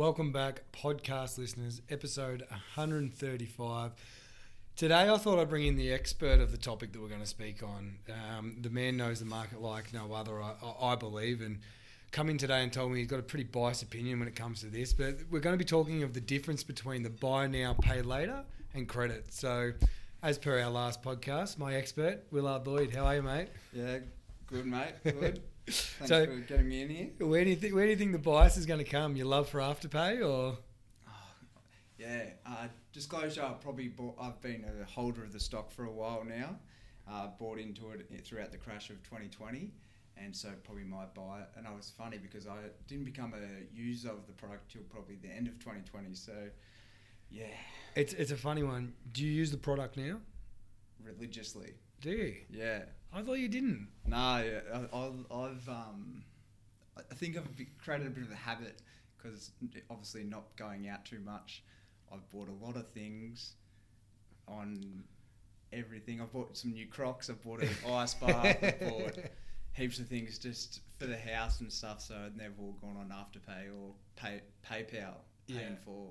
Welcome back, podcast listeners, episode 135. Today, I thought I'd bring in the expert of the topic that we're going to speak on. Um, the man knows the market like no other, I, I believe, and come in today and told me he's got a pretty biased opinion when it comes to this. But we're going to be talking of the difference between the buy now, pay later, and credit. So, as per our last podcast, my expert, Willard Lloyd, how are you, mate? Yeah, good, mate. Good. Thanks So- for getting me in here. Where do you think? Where do you think the bias is going to come? Your love for Afterpay, or Yeah, uh, disclosure. I've probably bought, I've been a holder of the stock for a while now. Uh, bought into it throughout the crash of 2020, and so probably might buy it. And I was funny because I didn't become a user of the product till probably the end of 2020. So, yeah, it's it's a funny one. Do you use the product now? religiously. Do you? Yeah. I thought you didn't. No, yeah, I, I've, I've um, I think I've created a bit of a habit because obviously not going out too much. I've bought a lot of things on everything. I've bought some new Crocs. I've bought an ice bar. I've bought heaps of things just for the house and stuff. So they've all gone on Afterpay or pay, PayPal paying Yeah. for.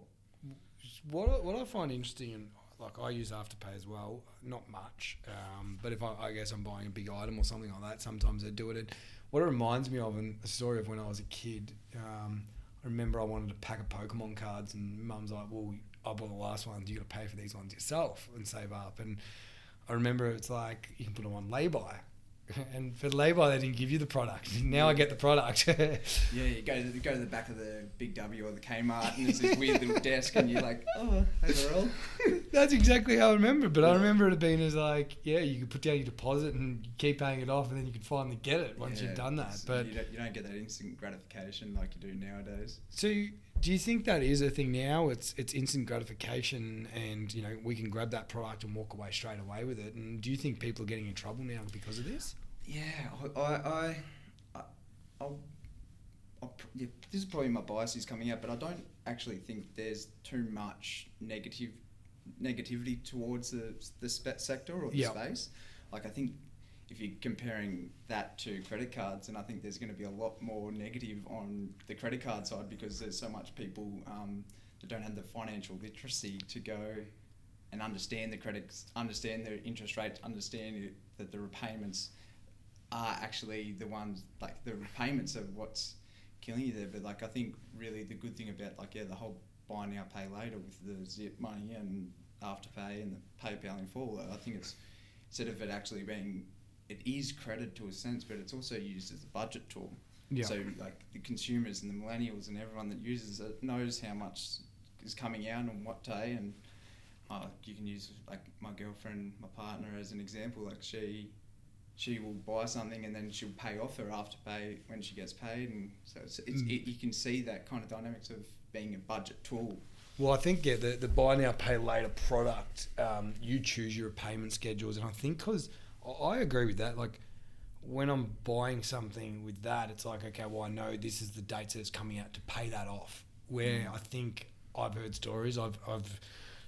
What I, what I find interesting, and like I use Afterpay as well, not much, um, but if I, I guess I'm buying a big item or something like that, sometimes I do it. And what it reminds me of, and a story of when I was a kid, um, I remember I wanted a pack of Pokemon cards, and Mum's like, "Well, I bought the last ones. You got to pay for these ones yourself and save up." And I remember it's like you can put them on lay-by. And for lay-by, they didn't give you the product. Now I get the product. Yeah, you go to the, go to the back of the Big W or the Kmart and there's this weird little desk and you're like, oh, hey, Earl. That's exactly how I remember it. But I remember it being as like, yeah, you could put down your deposit and keep paying it off, and then you could finally get it once Yeah, you've done that. But you don't, you don't get that instant gratification like you do nowadays. so, do you think that is a thing now? It's it's instant gratification, and you know we can grab that product and walk away straight away with it. And do you think people are getting in trouble now because of this? Yeah, I, I, I, I'll, I'll, yeah, this is probably my biases coming out, but I don't actually think there's too much negative negativity towards the the spe- sector or the Yeah. space. Like I think if you're comparing that to credit cards, and I think there's going to be a lot more negative on the credit card side because there's so much people um, that don't have the financial literacy to go and understand the credits, understand the interest rates, understand it, that the repayments are actually the ones like the repayments are what's killing you there. But like I think really the good thing about like yeah the whole buy now pay later with the zip money and afterpay and the PayPal in full. I think it's instead of it actually being it is credit to a sense, but it's also used as a budget tool. Yeah. So like the consumers and the millennials and everyone that uses it knows how much is coming out on what day and uh, you can use like my girlfriend, my partner as an example. Like she she will buy something and then she'll pay off her afterpay when she gets paid, and so it's, it's, Mm. it, you can see that kind of dynamics of being a budget tool. Well, I think yeah, the the buy now pay later product, um, you choose your payment schedules, and I think because I agree with that. Like when I'm buying something with that, it's like okay, well I know this is the dates that it's coming out to pay that off. Where Mm. I think I've heard stories, I've I've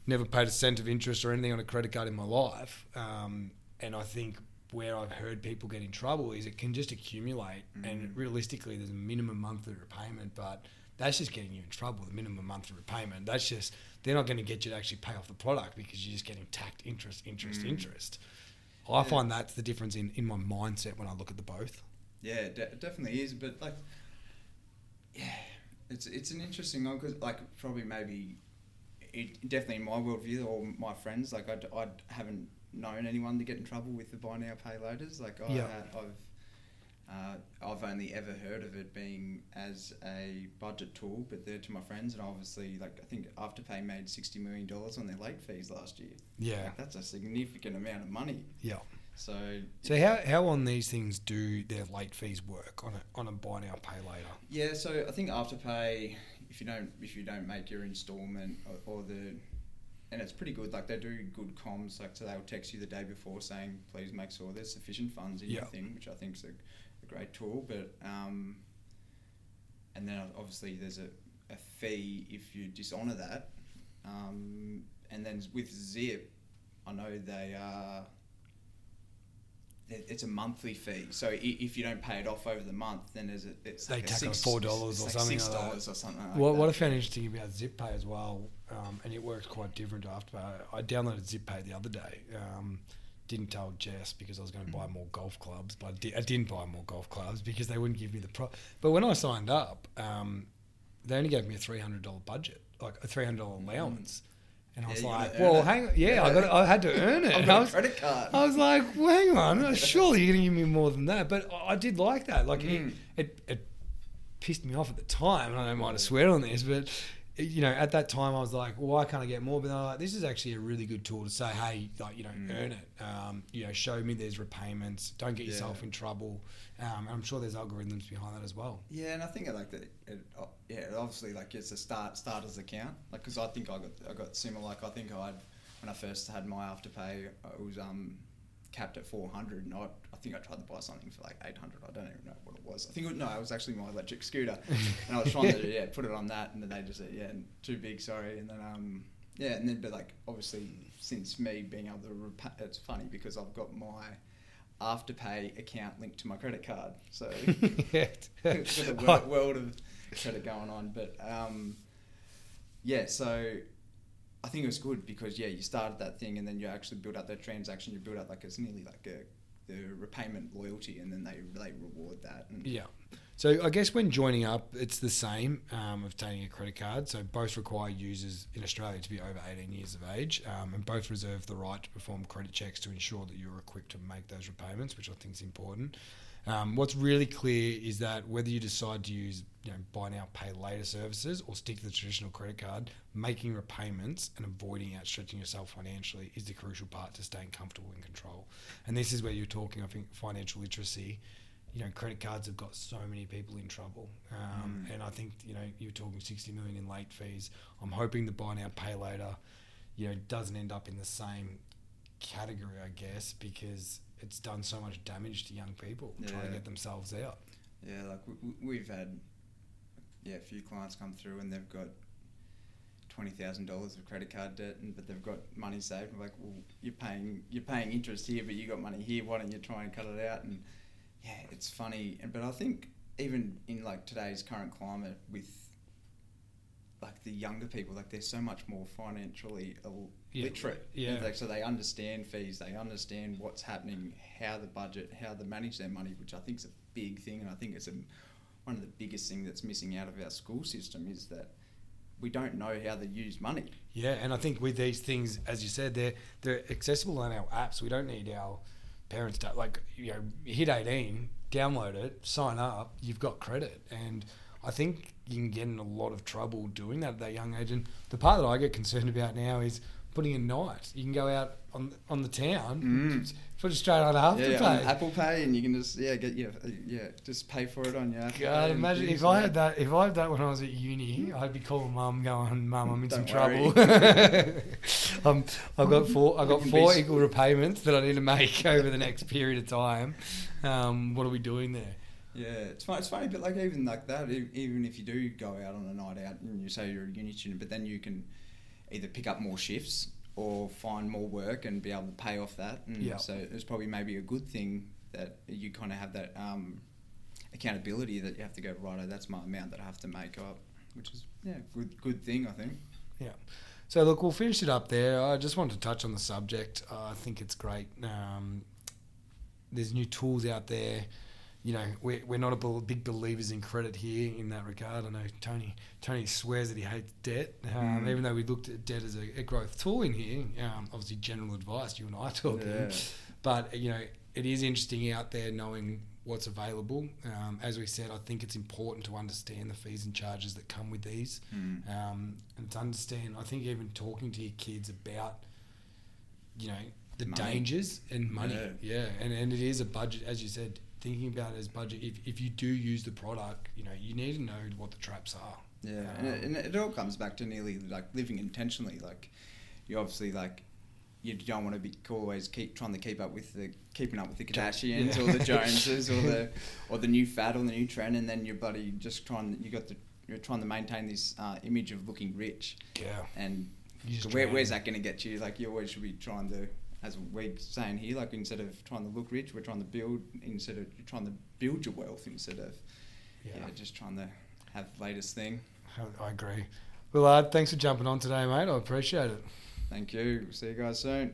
never paid a cent of interest or anything on a credit card in my life, um, and I think where I've heard people get in trouble is it can just accumulate, and Mm. realistically, there's a minimum monthly repayment, but that's just getting you in trouble. The minimum monthly repayment. That's just they're not going to get you to actually pay off the product because you're just getting tacked interest, interest, Mm. interest. I Yeah. find that's the difference in, in my mindset when I look at the both. Yeah, de- it definitely is. But like, yeah, it's it's an interesting one because like probably maybe it definitely in my worldview or my friends like I, I haven't known anyone to get in trouble with the buy now pay laters. Like I I've. Uh, I've only ever heard of it being as a budget tool, but they're to my friends, and obviously, like I think Afterpay made sixty million dollars on their late fees last year. Yeah, Like, that's a significant amount of money. yeah. So, So how, how on these things do their late fees work on a on a buy now pay later? Yeah, so I think Afterpay, if you don't if you don't make your instalment or, or the, and it's pretty good. Like they do good comms. Like so they'll text you the day before saying, please make sure there's sufficient funds in your thing, which I think is a great tool. But um, and then obviously there's a, a fee if you dishonour that. Um, and then with Zip, I know they are. it's a monthly fee. So if you don't pay it off over the month, then there's a, it's They like a six, $4 or it's like something six like dollars or something. Like what, that. what I found interesting about ZipPay as well, um, and it works quite different to Afterpay. I downloaded ZipPay the other day. Um, didn't tell Jess because I was going to buy more golf clubs, but I, di- I didn't buy more golf clubs because they wouldn't give me the pro. But when I signed up, um, they only gave me a three hundred dollar budget, like a three hundred dollar allowance. And I was like, "Well, hang on, yeah, I got, I had to earn it." I was, credit card. I was like, well, hang on, surely you're going to give me more than that. But I I did like that. Like, Mm. it, it, it pissed me off at the time. And I don't mind to swear on this, but, you know, at that time I was like, well, why can't I get more? But I'm like, this is actually a really good tool to say, hey, like, you know, Mm. earn it. Um, you know, show me there's repayments. Don't get yourself Yeah. in trouble. Um, and I'm sure there's algorithms behind that as well. Yeah, and I think I like that. It, uh, yeah, obviously, like it's a start starter's account. Like, because I think I got I got similar. Like, I think I had when I first had my afterpay, it was um capped at four hundred, and I, I think I tried to buy something for like eight hundred. I don't even know what it was. I think it, no, it was actually my electric scooter, and I was trying to yeah put it on that, and then they just said yeah too big, sorry, and then um yeah, and then but like obviously since me being able to repay, it's funny because I've got my afterpay account linked to my credit card, so with the world, world of credit going on. But um, yeah, so I think it was good because yeah, you started that thing and then you actually build up that transaction. You build up like it's nearly like a the repayment loyalty, and then they they reward that. Yeah. So I guess when joining up, it's the same um, obtaining a credit card. So both require users in Australia to be over 18 years of age, um, and both reserve the right to perform credit checks to ensure that you're equipped to make those repayments, which I think is important. Um, what's really clear is that whether you decide to use you know, buy now, pay later services or stick to the traditional credit card, making repayments and avoiding outstretching yourself financially is the crucial part to staying comfortable in control. And this is where you're talking, I think, financial literacy you know, credit cards have got so many people in trouble. Um, Mm. And I think, you know, you're talking 60 million in late fees. I'm hoping the buy now, pay later, you know, doesn't end up in the same category, I guess, because it's done so much damage to young people trying to get themselves out. Yeah, like we, we- we've had yeah a few clients come through and they've got twenty thousand dollars of credit card debt, and but they've got money saved. Like, well, you're paying you're paying interest here, but you got money here. Why don't you try and cut it out? And yeah, it's funny. And but I think even in like today's current climate with like the younger people, like they're so much more financially ill- Yeah, literate. yeah. Like, so they understand fees, they understand what's happening, how the budget, how they manage their money, which I think is a big thing. And I think it's a, one of the biggest things that's missing out of our school system is that we don't know how to use money. Yeah, and I think with these things, as you said, they're they're accessible on our apps. We don't need our parents to like you know hit eighteen, download it, sign up. You've got credit, and I think you can get in a lot of trouble doing that at that young age. And the part that I get concerned about now is putting a night. You can go out on on the town, Mm. put it straight on Afterpay. Yeah, on Apple Pay, and you can just yeah get yeah yeah just pay for it on your Apple Pay God, imagine if I had that. If I had that when I was at uni, I'd be calling mum, going, "Mum, I'm in some Don't worry. trouble. um, I've got four. I've got four equal repayments that I need to make over the next period of time. Um, what are we doing there? Yeah, it's funny, it's funny, but like even like that, even if you do go out on a night out and you say you're a uni student, but then you can either pick up more shifts or find more work and be able to pay off that. And Yeah. so it's probably maybe a good thing that you kind of have that um, accountability that you have to go righto. That's my amount that I have to make up, which is yeah, good good thing I think. Yeah. So look, we'll finish it up there. I just wanted to touch on the subject. Uh, I think it's great. Um, there's new tools out there. You know, we're, we're not a big believers in credit here in that regard. I know Tony Tony swears that he hates debt, um, Mm. even though we looked at debt as a, a growth tool in here. Um, obviously, general advice, you and I talking. Yeah. But, you know, it is interesting out there knowing what's available. Um, as we said, I think it's important to understand the fees and charges that come with these Mm. um, and to understand. I think even talking to your kids about, you know, the Money. dangers and money. Yeah. Yeah, and and it is a budget, as you said. Thinking about it as budget. If if you do use the product, you know, you need to know what the traps are. Yeah, and, it, and it all comes back to nearly like living intentionally. Like you obviously like you don't want to be always keep trying to keep up with the keeping up with the Kardashians yeah. or the Joneses or the or the new fad or the new trend, and then your buddy just trying you got the you're trying to maintain this uh, image of looking rich, Yeah. and where, where's that going to get you? Like you always should be trying to as we're saying here, like instead of trying to look rich, we're trying to build instead of you're trying to build your wealth instead of yeah, Yeah, just trying to have the latest thing. I, I agree. Willard, thanks for jumping on today, mate. I appreciate it. Thank you. See you guys soon.